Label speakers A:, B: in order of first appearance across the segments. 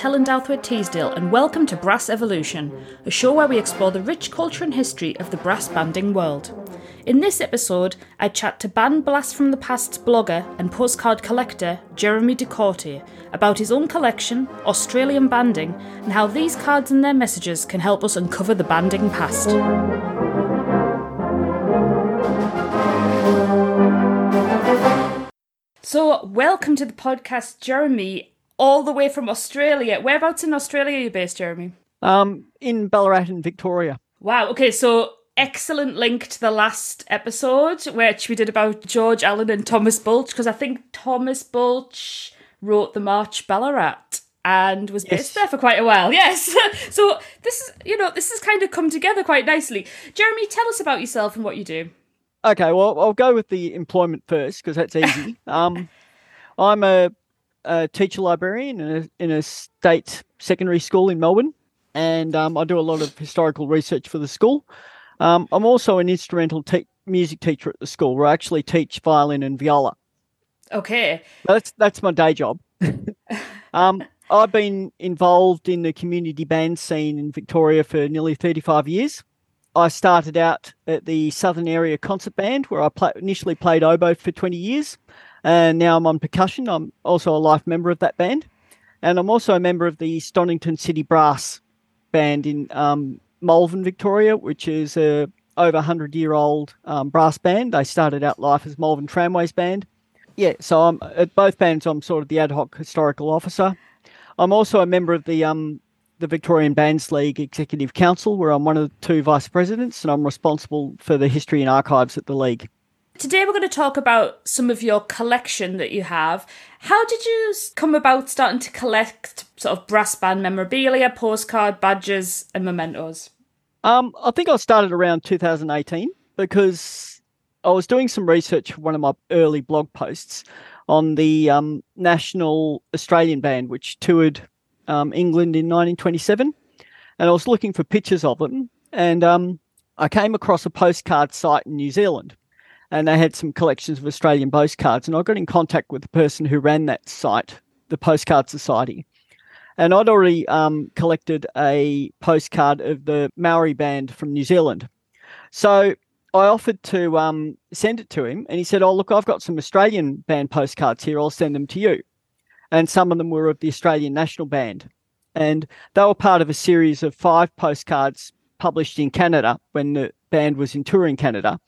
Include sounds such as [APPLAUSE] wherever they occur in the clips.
A: Helen Douthwaite Teasdale, and welcome to Brass Evolution, a show where we explore the rich culture and history of the brass banding world. In this episode, I chat to Band Blast from the Past's blogger and postcard collector Jeremy de Korte about his own collection, Australian banding, and how these cards and their messages can help us uncover the banding past. So, welcome to the podcast, Jeremy, all the way from Australia. Whereabouts in Australia are you based, Jeremy?
B: Um, in Ballarat in Victoria.
A: Wow. Okay, so excellent link to the last episode, which we did about George Allen and Thomas Bulch, because I think Thomas Bulch wrote the March Ballarat and was based there for quite a while. [LAUGHS] Yes. so this is, you know, this has kind of come together quite nicely. Jeremy, tell us about yourself and what you do.
B: Okay, well, I'll go with the employment first because that's easy. [LAUGHS] um, I'm a, a teacher librarian in a, in a state secondary school in Melbourne, and um, I do a lot of historical research for the school. Um, I'm also an instrumental te- music teacher at the school, where I actually teach violin and viola.
A: Okay.
B: That's that's my day job. [LAUGHS] um, I've been involved in the community band scene in Victoria for nearly 35 years. I started out at the Southern Area Concert Band, where I initially played oboe for 20 years, and now I'm on percussion. I'm also a life member of that band, and I'm also a member of the Stonington City Brass Band in um, Malvern, Victoria, which is a over 100 year old um, brass band. They started out life as Malvern Tramways Band. Yeah, so I'm at both bands. I'm sort of the ad hoc historical officer. I'm also a member of the um the Victorian Bands League Executive Council, where I'm one of the two vice presidents, and I'm responsible for the history and archives at the league.
A: Today we're going to talk about some of your collection that you have. How did you come about starting to collect sort of brass band memorabilia, postcard, badges, and mementos?
B: Um, I think I started around 2018 because I was doing some research for one of my early blog posts on the um, National Australian Band, which toured um, England in 1927, and I was looking for pictures of them, and um, I came across a postcard site in New Zealand, and they had some collections of Australian postcards, and I got in contact with the person who ran that site, the Postcard Society, and I'd already um, collected a postcard of the Maori band from New Zealand. So I offered to um, send it to him, and he said, "Oh, look, I've got some Australian band postcards here. I'll send them to you." And some of them were of the Australian National Band, and they were part of a series of five postcards published in Canada when the band was in touring Canada.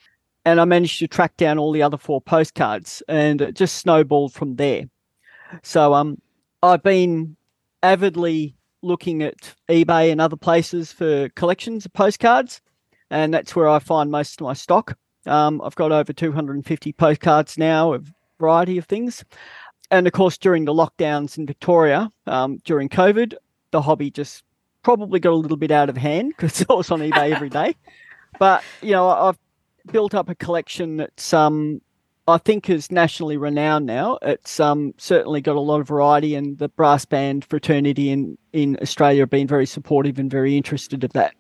B: And I managed to track down all the other four postcards, and it just snowballed from there. So um, I've been avidly looking at eBay and other places for collections of postcards, and that's where I find most of my stock. Um, I've got over 250 postcards now of variety of things. And of course, during the lockdowns in Victoria um, during COVID, the hobby just probably got a little bit out of hand [LAUGHS] because I was on eBay every day. [LAUGHS] But, you know, I've built up a collection that's um, I think is nationally renowned now. It's um, certainly got a lot of variety, and the brass band fraternity in, in Australia have been very supportive and very interested of that.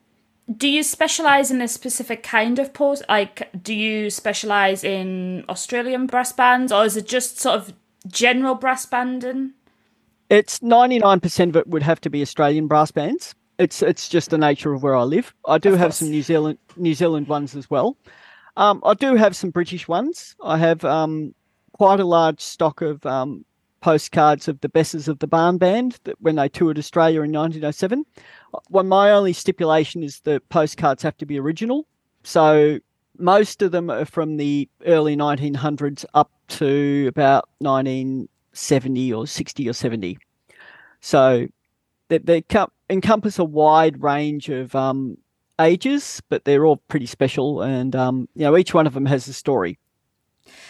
A: Do you specialize in a specific kind of post? Like, do you specialize in Australian brass bands, or is it just sort of general brass banding?
B: It's ninety nine percent of it would have to be Australian brass bands. It's it's just the nature of where I live. I do have some New Zealand New Zealand ones as well. Um, I do have some British ones. I have um, quite a large stock of um, postcards of the Besses of the Barn Band that when they toured Australia in 1907. Well, my only stipulation is the postcards have to be original. So most of them are from the early 1900s up to about 1970 or 60 or 70. So they, they encompass a wide range of um, ages, but they're all pretty special, and um, you know each one of them has a story.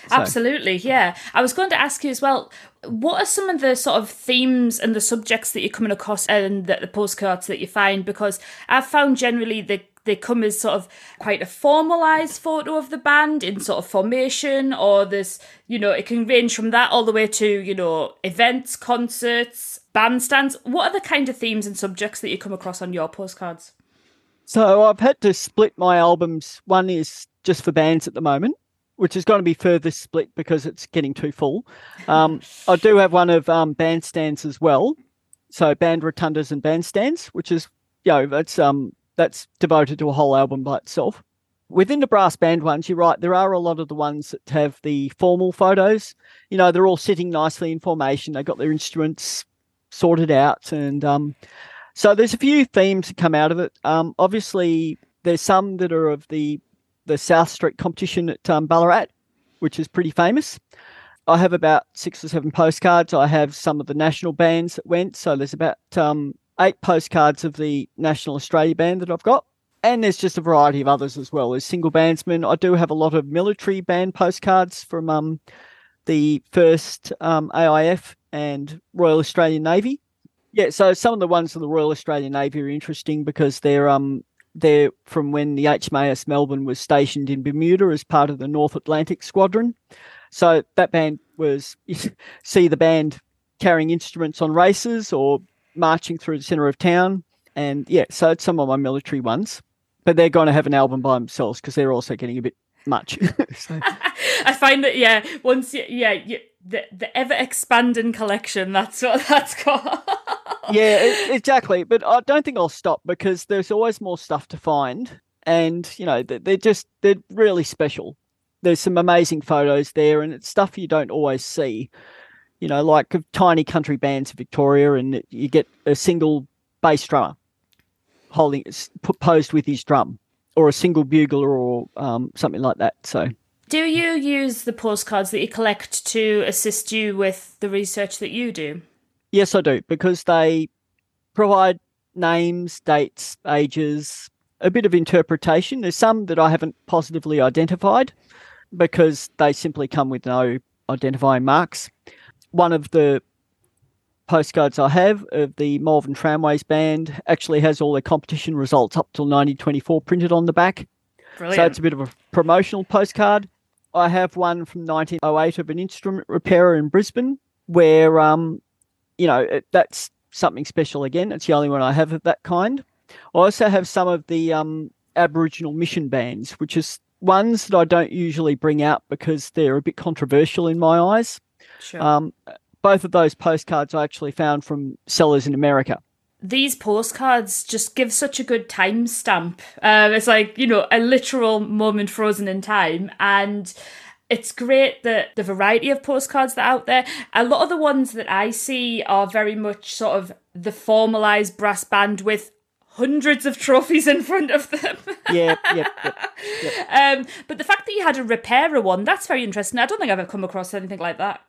B: So-
A: Absolutely, yeah. I was going to ask you as well. What are some of the sort of themes and the subjects that you're coming across and the, the postcards that you find? Because I've found generally they they come as sort of quite a formalized photo of the band in sort of formation, or this, you know, it can range from that all the way to you know events, concerts, bandstands. What are the kind of themes and subjects that you come across on your postcards?
B: So I've had to split my albums. One is just for bands at the moment, which is going to be further split because it's getting too full. Um, [LAUGHS] I do have one of um, bandstands as well. So band rotundas and bandstands, which is you know that's um that's devoted to a whole album by itself. Within the brass band ones, you're right. There are a lot of the ones that have the formal photos. You know, they're all sitting nicely in formation. They've got their instruments sorted out, and um, so there's a few themes that come out of it. Um, obviously, there's some that are of the the South Street competition at um, Ballarat, which is pretty famous. I have about six or seven postcards. I have some of the national bands that went. So there's about um, eight postcards of the National Australia Band that I've got. And there's just a variety of others as well. There's single bandsmen. I do have a lot of military band postcards from um, the first um, AIF and Royal Australian Navy. Yeah, so some of the ones of the Royal Australian Navy are interesting because they're um they're from when the HMAS Melbourne was stationed in Bermuda as part of the North Atlantic Squadron. So that band was [LAUGHS] see the band carrying instruments on races or marching through the centre of town. And yeah, so it's some of my military ones. But they're going to have an album by themselves because they're also getting a bit much. [LAUGHS] [LAUGHS]
A: I find that yeah, once you, yeah, you, the the ever expanding collection. That's what that's got. [LAUGHS]
B: yeah, exactly. But I don't think I'll stop because there's always more stuff to find, and you know they're just they're really special. There's some amazing photos there, and it's stuff you don't always see. You know, like tiny country bands of Victoria, and you get a single bass drummer holding posed with his drum, or a single bugler, or um, something like that. So.
A: Do you use the postcards that you collect to assist you with the research that you do?
B: Yes, I do, because they provide names, dates, ages, a bit of interpretation. There's some that I haven't positively identified because they simply come with no identifying marks. One of the postcards I have of the Malvern Tramways band actually has all their competition results up till 1924 printed on the back. Brilliant. So it's a bit of a promotional postcard. I have one from 1908 of an instrument repairer in Brisbane where um, you know, it, that's something special again. It's the only one I have of that kind. I also have some of the um, Aboriginal mission bands, which is ones that I don't usually bring out because they're a bit controversial in my eyes. Sure. Um, both of those postcards I actually found from sellers in America.
A: These postcards just give such a good timestamp. Um, it's like, you know, a literal moment frozen in time. And it's great that the variety of postcards that are out there. A lot of the ones that I see are very much sort of the formalized brass band with hundreds of trophies in front of them.
B: yeah, yeah,
A: yeah, [LAUGHS] Um, but the fact that you had a repairer one, that's very interesting. I don't think I've ever come across anything like that.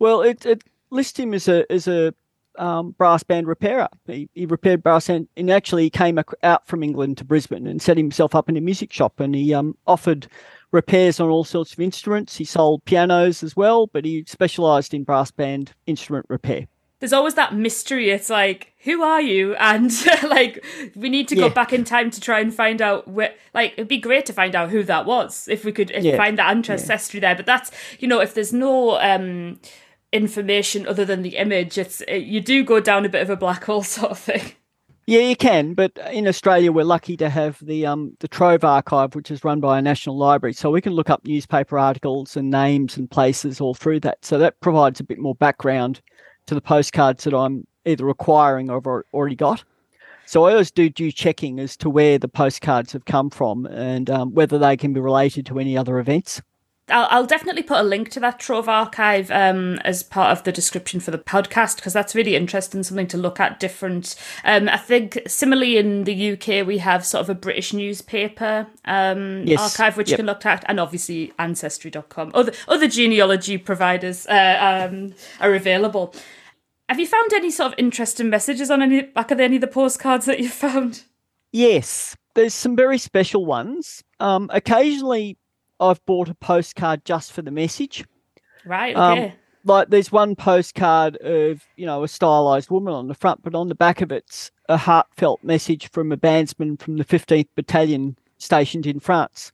B: Well, it, it lists him as a as a um, brass band repairer. He, he repaired brass and, and actually he came out from England to Brisbane and set himself up in a music shop and he um, offered repairs on all sorts of instruments. He sold pianos as well, but he specialised in brass band instrument repair.
A: There's always that mystery. It's like, who are you? And [LAUGHS] like, we need to go yeah. back in time to try and find out where. Like, it'd be great to find out who that was if we could if yeah. find that ancestry yeah. there. But that's you know, if there's no um information other than the image, it's it, you do go down a bit of a black hole [LAUGHS] sort of thing.
B: Yeah, you can, but in Australia, we're lucky to have the um, the Trove Archive, which is run by a national library, so we can look up newspaper articles and names and places all through that. So that provides a bit more background to the postcards that I'm either acquiring or I've already got. So I always do due checking as to where the postcards have come from and um, whether they can be related to any other events.
A: I'll, I'll definitely put a link to that Trove archive um, as part of the description for the podcast because that's really interesting, something to look at different. Um, I think similarly in the UK we have sort of a British newspaper um, yes. archive which yep. you can look at, and obviously Ancestry.com. Other other genealogy providers uh, um, are available. Have you found any sort of interesting messages on any back of any of the postcards that you found?
B: Yes, there's some very special ones. Um, occasionally, I've bought a postcard just for the message.
A: Right. Um, okay. Um,
B: like there's one postcard of you know a stylized woman on the front, but on the back of it's a heartfelt message from a bandsman from the 15th Battalion stationed in France.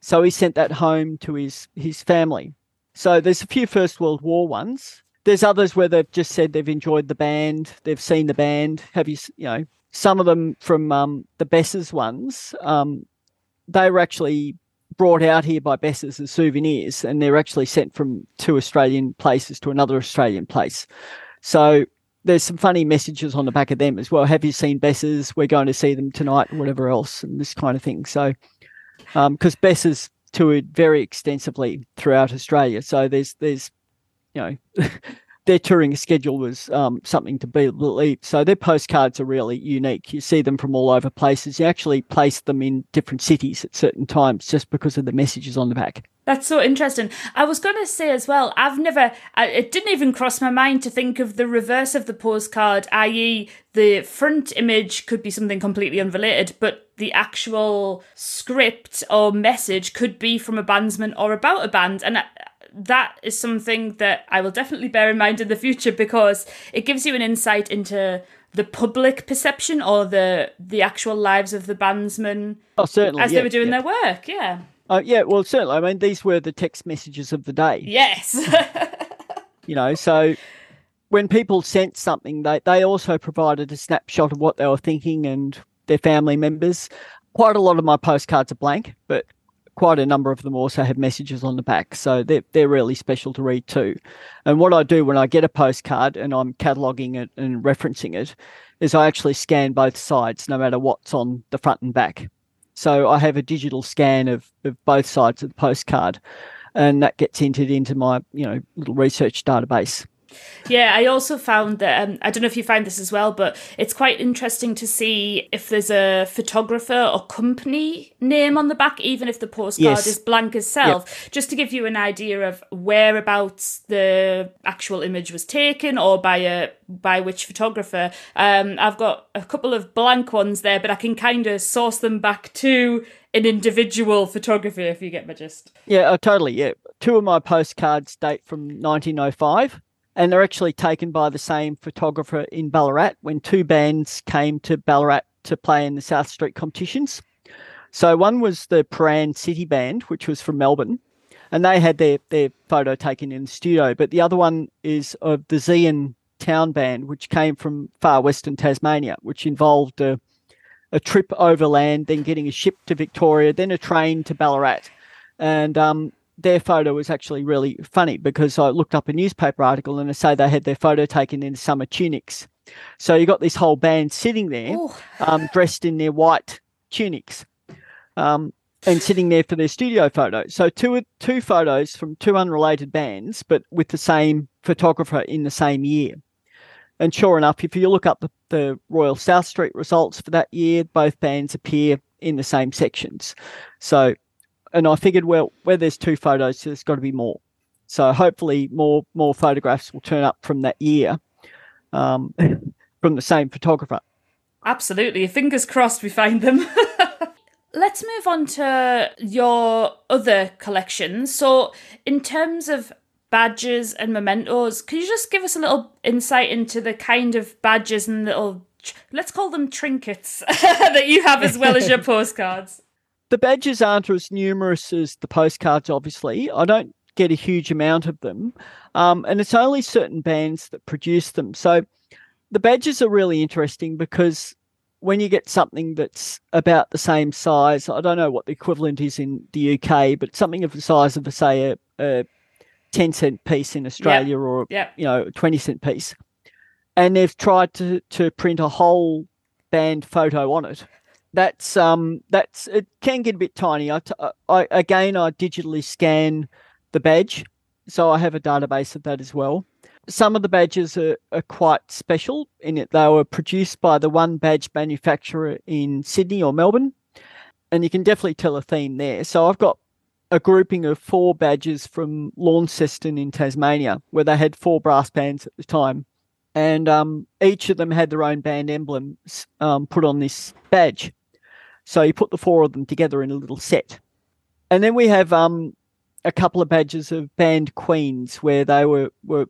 B: So he sent that home to his his family. So there's a few First World War ones. There's others where they've just said they've enjoyed the band, they've seen the band. Have you you know some of them from um, the Besses ones? Um, they were actually brought out here by Besses as souvenirs, and they're actually sent from two Australian places to another Australian place. So there's some funny messages on the back of them as well. Have you seen Besses? We're going to see them tonight, whatever else, and this kind of thing. So, because um, Besses toured very extensively throughout Australia, so there's there's you know [LAUGHS] their touring schedule was um, something to be believed. So their postcards are really unique. You see them from all over places. You actually place them in different cities at certain times just because of the messages on the back.
A: That's so interesting. I was going to say as well, I've never, it didn't even cross my mind to think of the reverse of the postcard, i.e., the front image could be something completely unrelated, but the actual script or message could be from a bandsman or about a band. And that is something that I will definitely bear in mind in the future because it gives you an insight into the public perception or the the actual lives of the bandsmen
B: oh, certainly,
A: as
B: yeah,
A: they were doing
B: yeah.
A: their work. Yeah.
B: Uh, yeah, well, certainly. I mean, these were the text messages of the day.
A: Yes. [LAUGHS]
B: you know, so when people sent something, they, they also provided a snapshot of what they were thinking and their family members. Quite a lot of my postcards are blank, but quite a number of them also have messages on the back. So they're, they're really special to read too. And what I do when I get a postcard and I'm cataloguing it and referencing it is I actually scan both sides, no matter what's on the front and back. So I have a digital scan of, of both sides of the postcard and that gets entered into my, you know, little research database.
A: Yeah, I also found that um, I don't know if you find this as well, but it's quite interesting to see if there's a photographer or company name on the back, even if the postcard yes. is blank itself, yep. just to give you an idea of whereabouts the actual image was taken or by a by which photographer. Um, I've got a couple of blank ones there, but I can kind of source them back to an individual photographer, if you get my gist.
B: Yeah, uh, totally. Yeah, two of my postcards date from 1905 and they're actually taken by the same photographer in Ballarat when two bands came to Ballarat to play in the South Street competitions. So one was the Prahran City Band, which was from Melbourne, and they had their their photo taken in the studio. But the other one is of the Zeehan Town Band, which came from far western Tasmania, which involved a, a trip overland, then getting a ship to Victoria, then a train to Ballarat. And um, their photo was actually really funny because I looked up a newspaper article and they say they had their photo taken in summer tunics. So you got this whole band sitting there, um, dressed in their white tunics, um, and sitting there for their studio photo. So two two photos from two unrelated bands, but with the same photographer in the same year. And sure enough, if you look up the, the Royal South Street results for that year, both bands appear in the same sections. So and I figured, well, where there's two photos, there's got to be more. So hopefully, more more photographs will turn up from that year, um, [LAUGHS] from the same photographer.
A: Absolutely, fingers crossed we find them. [LAUGHS] Let's move on to your other collections. So, in terms of badges and mementos, can you just give us a little insight into the kind of badges and little, let's call them trinkets [LAUGHS] that you have as well as your postcards?
B: The badges aren't as numerous as the postcards, obviously. I don't get a huge amount of them. Um, and it's only certain bands that produce them. So the badges are really interesting because when you get something that's about the same size, I don't know what the equivalent is in the UK, but something of the size of, say, a, a 10 cent piece in Australia
A: yep.
B: or,
A: yep.
B: you know, a 20 cent piece. And they've tried to, to print a whole band photo on it that's um that's it can get a bit tiny. I, t- I again I digitally scan the badge, so I have a database of that as well. Some of the badges are, are quite special in it they were produced by the one badge manufacturer in Sydney or Melbourne, and you can definitely tell a theme there. So I've got a grouping of four badges from Launceston in Tasmania, where they had four brass bands at the time, and um, each of them had their own band emblem um, put on this badge. So you put the four of them together in a little set. And then we have um, a couple of badges of band queens where they were, were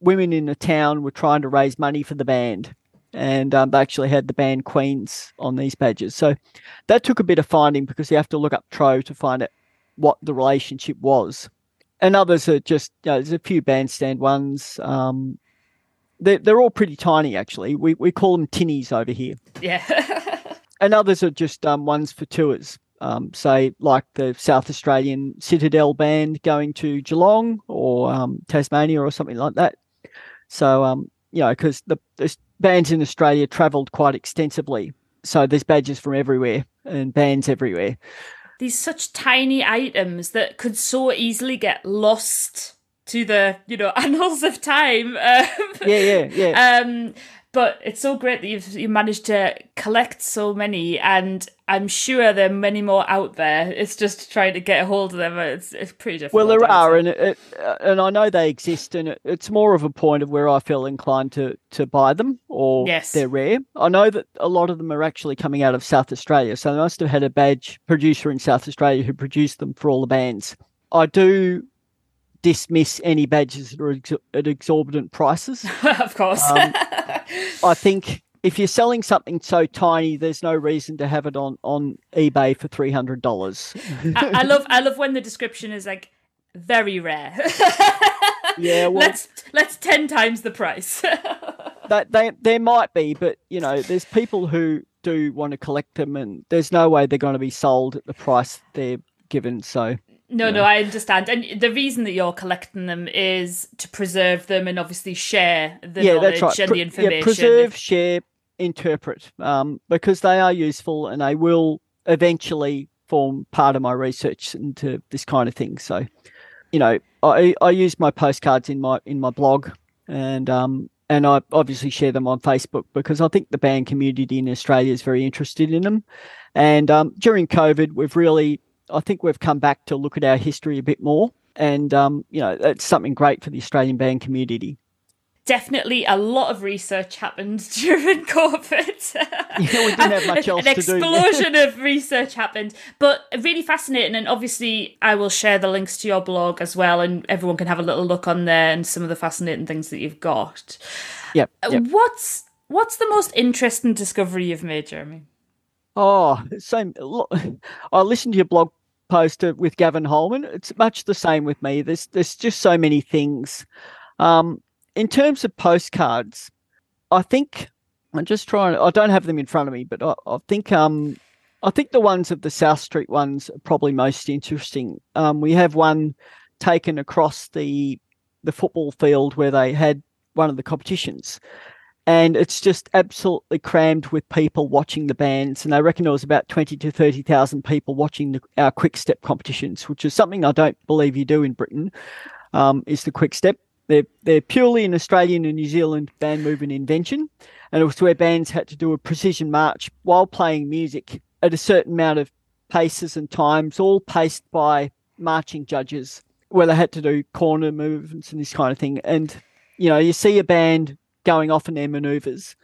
B: women in a town were trying to raise money for the band. And um, they actually had the band queens on these badges. So that took a bit of finding because you have to look up Trove to find out what the relationship was. And others are just, you know, there's a few bandstand ones. Um, they're, they're all pretty tiny, actually. We, we call them tinnies over here.
A: Yeah. [LAUGHS]
B: and others are just um, ones for tours. Um, say like the South Australian Citadel band going to Geelong or um, Tasmania or something like that. So um, you know, because the, the bands in Australia travelled quite extensively, so there's badges from everywhere and bands everywhere.
A: These such tiny items that could so easily get lost to the you know [LAUGHS] annals of time. Um,
B: yeah, yeah, yeah.
A: Um, but it's so great that you've you managed to collect so many, and I'm sure there are many more out there. It's just trying to get a hold of them. It's, it's pretty difficult.
B: Well, there are, and it, uh, and I know they exist, and it, it's more of a point of where I feel inclined to to buy them, or
A: yes.
B: they're rare. I know that a lot of them are actually coming out of South Australia, so they must have had a badge producer in South Australia who produced them for all the bands. I do dismiss any badges that are ex- at exorbitant prices. [LAUGHS]
A: of course.
B: Um, I think if you're selling something so tiny, there's no reason to have it on on eBay for three hundred dollars.
A: I, I, love I love when the description is like very rare. [LAUGHS]
B: yeah, well,
A: let's let's ten times the price. [LAUGHS]
B: that they there might be, but you know, there's people who do want to collect them, and there's no way they're going to be sold at the price they're given. So
A: no, no, I understand. And the reason that you're collecting them is to preserve them and obviously share the
B: yeah,
A: knowledge
B: right.
A: and the information.
B: Yeah, preserve, share, interpret, um, because they are useful and they will eventually form part of my research into this kind of thing. So, you know, I, I use my postcards in my in my blog, and um, and I obviously share them on Facebook because I think the band community in Australia is very interested in them. And um, during COVID, we've really I think we've come back to look at our history a bit more, and um, you know, it's something great for the Australian band community.
A: Definitely, a lot of research happened [LAUGHS] during COVID.
B: yeah, we didn't have much [LAUGHS] else
A: An
B: to do.
A: explosion [LAUGHS] of research happened, but really fascinating. And obviously, I will share the links to your blog as well, and everyone can have a little look on there and some of the fascinating things that you've got.
B: Yep. yep.
A: What's what's the most interesting discovery you've made, Jeremy?
B: Oh, same. I listened to your blog post with Gavin Holman. It's much the same with me. There's there's just so many things. Um, in terms of postcards, I think I'm just trying. I don't have them in front of me, but I, I think um, I think the ones of the South Street ones are probably most interesting. Um, we have one taken across the the football field where they had one of the competitions, and it's just absolutely crammed with people watching the bands. And I reckon there was about twenty to thirty thousand people watching the, our quick step competitions, which is something I don't believe you do in Britain. Um, is the quick step? They're they're purely an Australian and New Zealand band movement invention, and it was where bands had to do a precision march while playing music at a certain amount of paces and times, all paced by marching judges, where they had to do corner movements and this kind of thing. And you know, you see a band going off in their maneuvers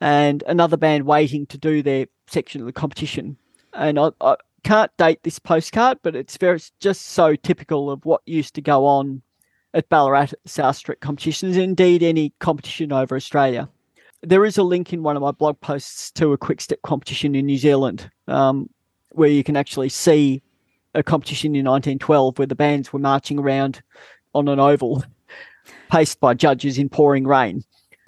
B: and another band waiting to do their section of the competition. And I, I can't date this postcard, but it's very just so typical of what used to go on at Ballarat South Street competitions, indeed any competition over Australia. There is a link in one of my blog posts to a quick step competition in New Zealand, um, where you can actually see a competition in 1912 where the bands were marching around on an oval, [LAUGHS] paced by judges in pouring rain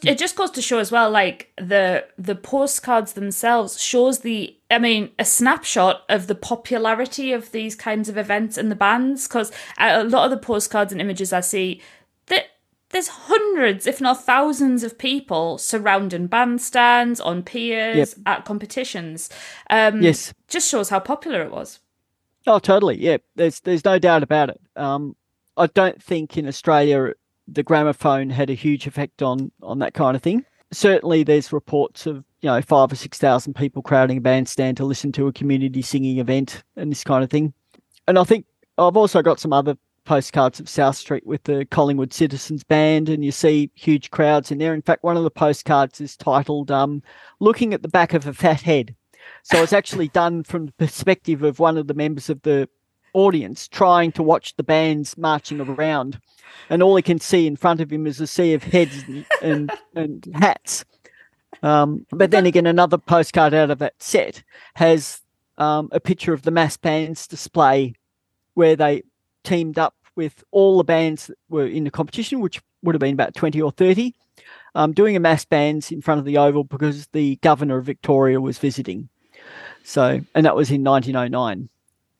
A: it just goes to show as well like the the postcards themselves shows the i mean a snapshot of the popularity of these kinds of events and the bands because a lot of the postcards and images i see that there's hundreds if not thousands of people surrounding bandstands on piers
B: Yep.
A: at competitions um
B: Yes.
A: just shows how popular it was
B: Oh, totally. Yeah, there's there's no doubt about it. Um, I don't think in Australia the gramophone had a huge effect on on that kind of thing. Certainly, there's reports of you know five or six thousand people crowding a bandstand to listen to a community singing event and this kind of thing. And I think I've also got some other postcards of South Street with the Collingwood Citizens Band, and you see huge crowds in there. In fact, one of the postcards is titled um, "Looking at the Back of a Fat Head." So it's actually done from the perspective of one of the members of the audience trying to watch the bands marching around, and all he can see in front of him is a sea of heads and and, [LAUGHS] and hats. Um, but then again, another postcard out of that set has um, a picture of the mass bands display where they teamed up with all the bands that were in the competition, which would have been about 20 or 30, um, doing a mass bands in front of the Oval because the governor of Victoria was visiting. So, and that was in 1909.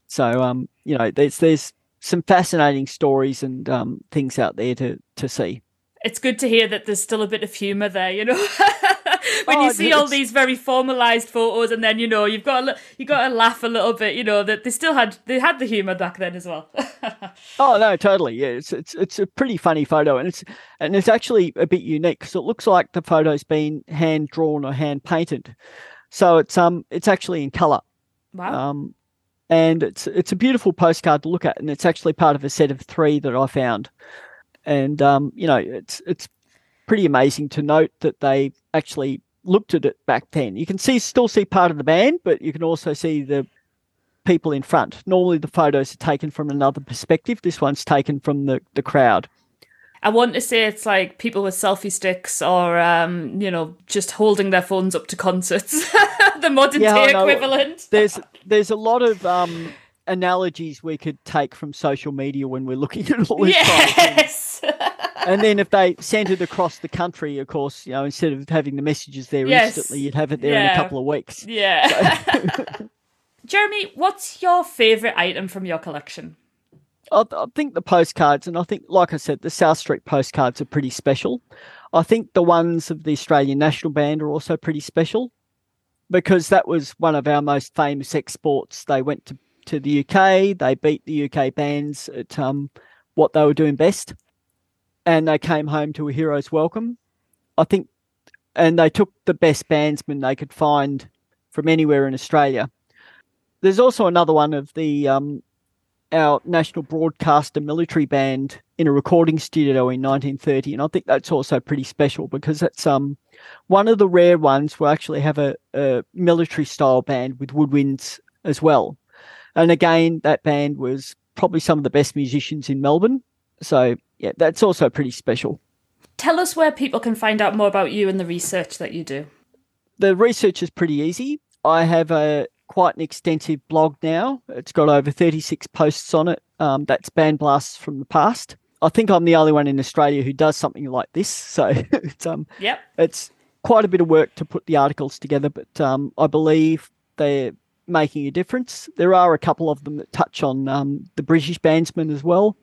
B: So, um, you know, there's there's some fascinating stories and um, things out there to to see.
A: It's good to hear that there's still a bit of humour there, you know. [LAUGHS] when
B: Oh,
A: you see all these very formalised photos, and then you know you've got li- you got to laugh a little bit, you know that they still had they had the humour back then as well. [LAUGHS]
B: Oh no, totally. Yeah, it's it's it's a pretty funny photo, and it's and it's actually a bit unique because it looks like the photo's been hand drawn or hand painted. So it's um it's actually in color.
A: wow.
B: Um, and it's it's a beautiful postcard to look at, and it's actually part of a set of three that I found. And um, you know, it's it's pretty amazing to note that they actually looked at it back then. You can see still see part of the band, but you can also see the people in front. Normally, the photos are taken from another perspective. This one's taken from the the crowd.
A: I want to say it's like people with selfie sticks or, um, you know, just holding their phones up to concerts. [LAUGHS] the modern
B: Yeah,
A: day equivalent.
B: There's there's a lot of um, analogies we could take from social media when we're looking at all this kind of thing.
A: Yes. [LAUGHS]
B: and then if they sent it across the country, of course, you know, instead of having the messages there
A: Yes.
B: instantly, you'd have it there in a couple of weeks.
A: yeah. [LAUGHS] Jeremy, what's your favourite item from your collection?
B: I, I think the postcards, and I think, like I said, the South Street postcards are pretty special. I think the ones of the Australian National Band are also pretty special because that was one of our most famous exports. They went to, to the UK, they beat the UK bands at um, what they were doing best, and they came home to a hero's welcome. I think, and they took the best bandsmen they could find from anywhere in Australia. There's also another one of the um, our national broadcaster military band in a recording studio in 1930 and i think that's also pretty special because it's um one of the rare ones where actually have a, a military style band with woodwinds as well and again that band was probably some of the best musicians in melbourne so yeah that's also pretty special
A: Tell us where people can find out more about you and the research that you do.
B: the research is pretty easy. I have a quite an extensive blog now. It's got over 36 posts on it. Um, that's band blasts from the past. I think I'm the only one in Australia who does something like this. So [LAUGHS] it's um
A: Yep.
B: it's quite a bit of work to put the articles together, but um, I believe they're making a difference. There are a couple of them that touch on um, the British bandsmen as well,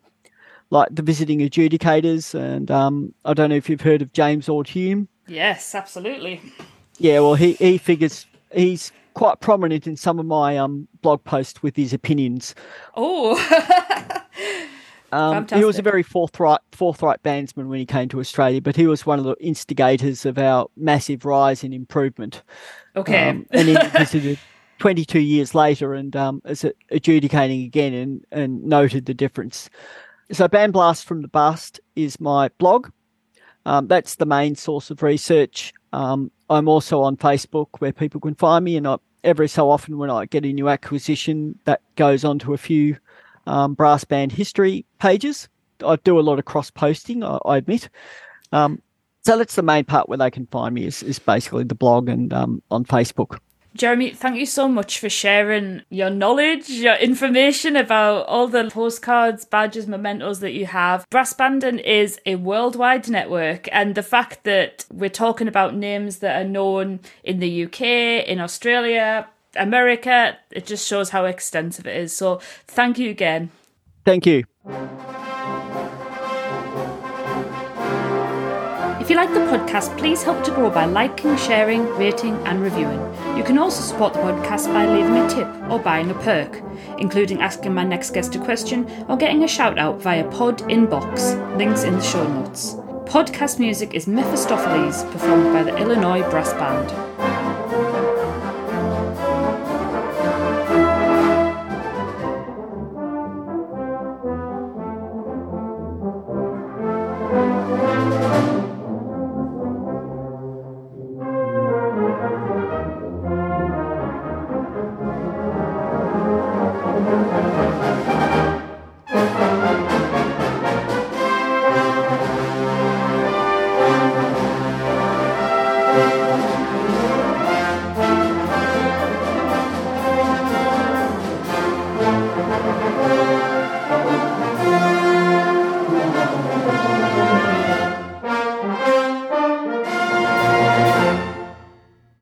B: like the visiting adjudicators. And um, I don't know if you've heard of James Ord Hume.
A: Yes, absolutely.
B: Yeah, well, he, he figures he's quite prominent in some of my um blog posts with his opinions.
A: Oh. [LAUGHS]
B: Um, he was a very forthright forthright bandsman when he came to Australia, but he was one of the instigators of our massive rise in improvement.
A: okay.
B: Um, and he [LAUGHS] visited 22 years later and um, is adjudicating again and, and noted the difference. So, Band Blast from the Past is my blog. Um, that's the main source of research. Um, I'm also on Facebook where people can find me, and I, every so often when I get a new acquisition, that goes on to a few um, brass band history pages. I do a lot of cross posting, I, I admit. Um, so that's the main part where they can find me is, is basically the blog and um, on Facebook.
A: Jeremy, thank you so much for sharing your knowledge, your information about all the postcards, badges, mementos that you have. Brass banding is a worldwide network, and the fact that we're talking about names that are known in the UK, in Australia, America, it just shows how extensive it is. So, thank you again.
B: Thank you.
A: If you like the podcast, please help to grow by liking, sharing, rating, and reviewing. You can also support the podcast by leaving a tip or buying a perk, including asking my next guest a question or getting a shout out via Pod Inbox. Links in the show notes. Podcast music is Mephistopheles, performed by the Illinois Brass Band.